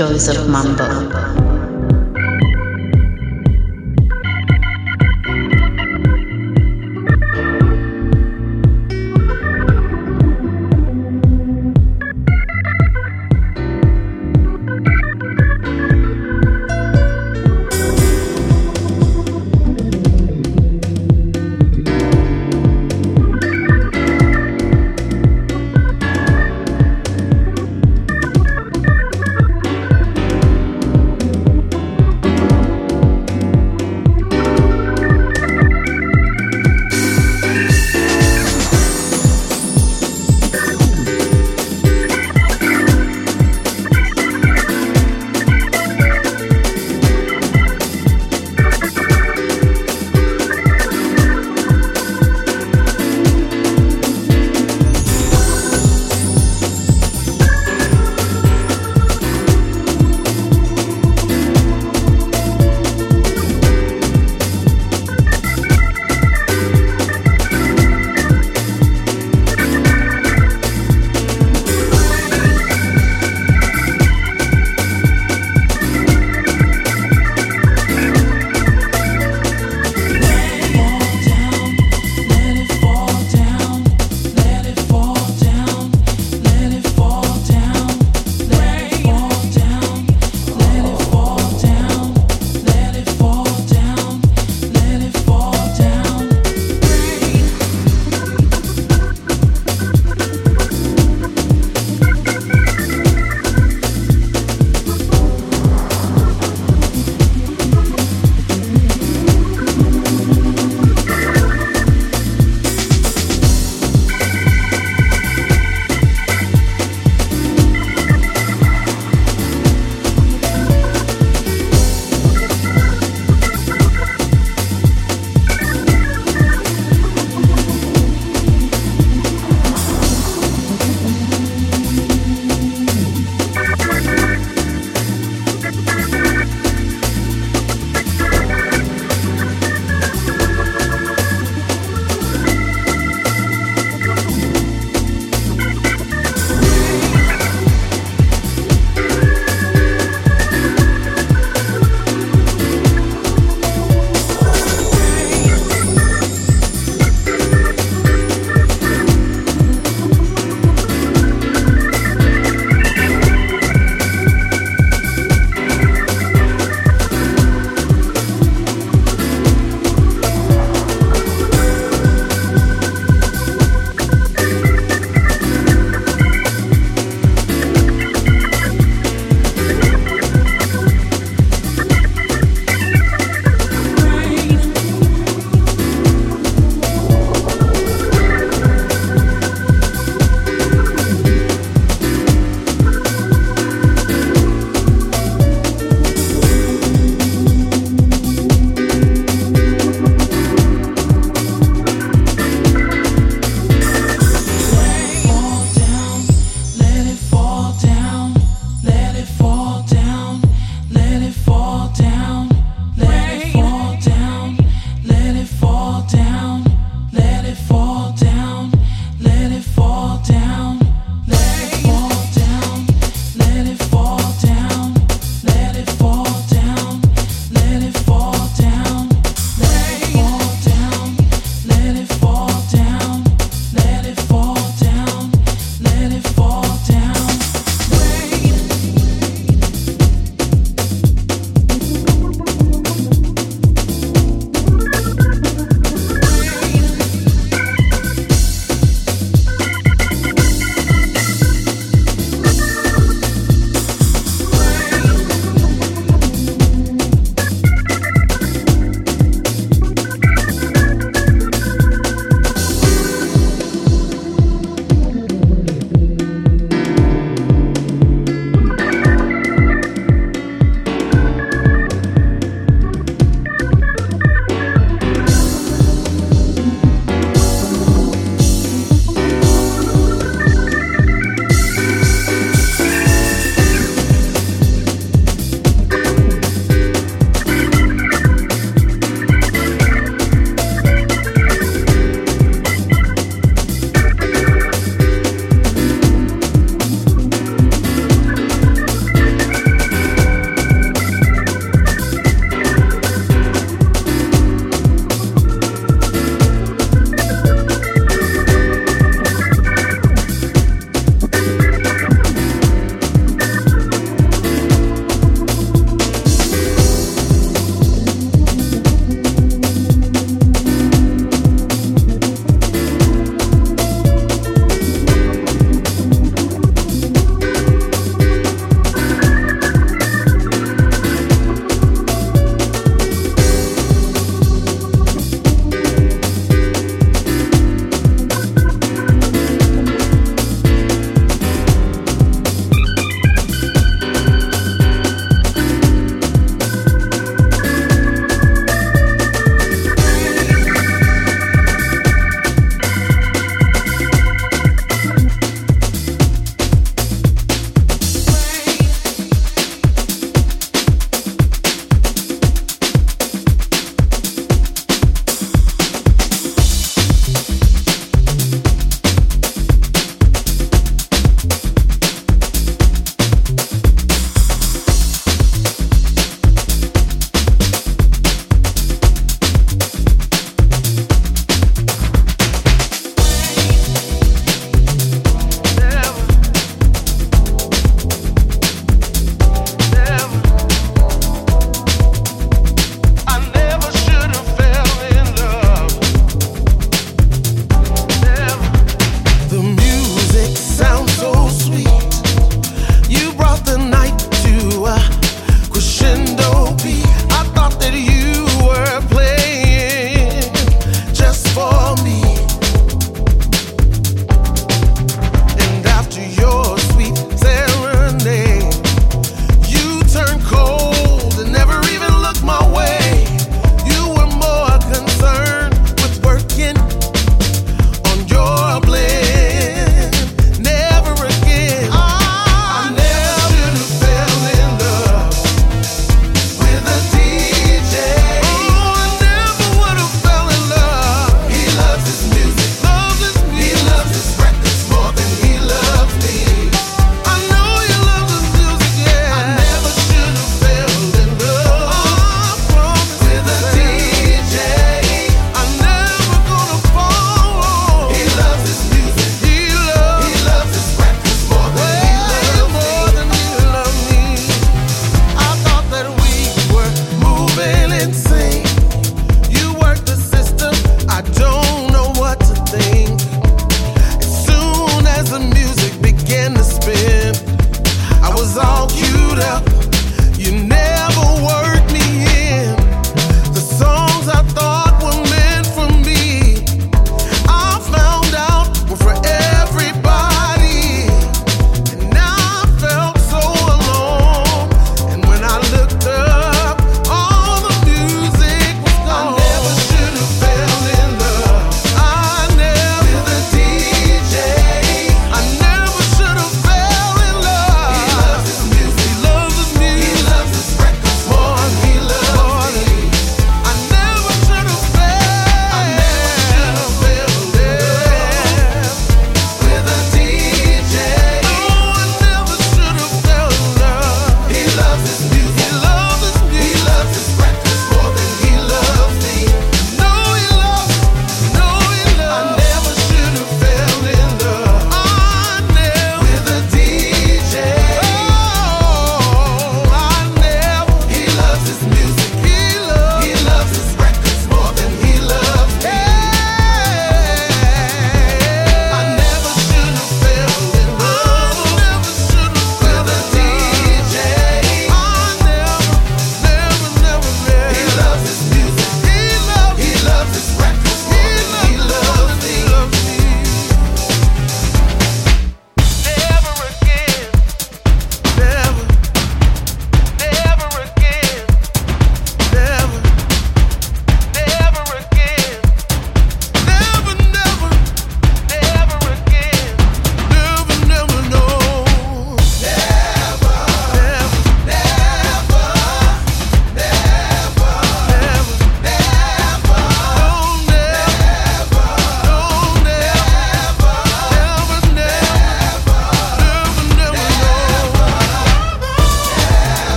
Joys of Mambo.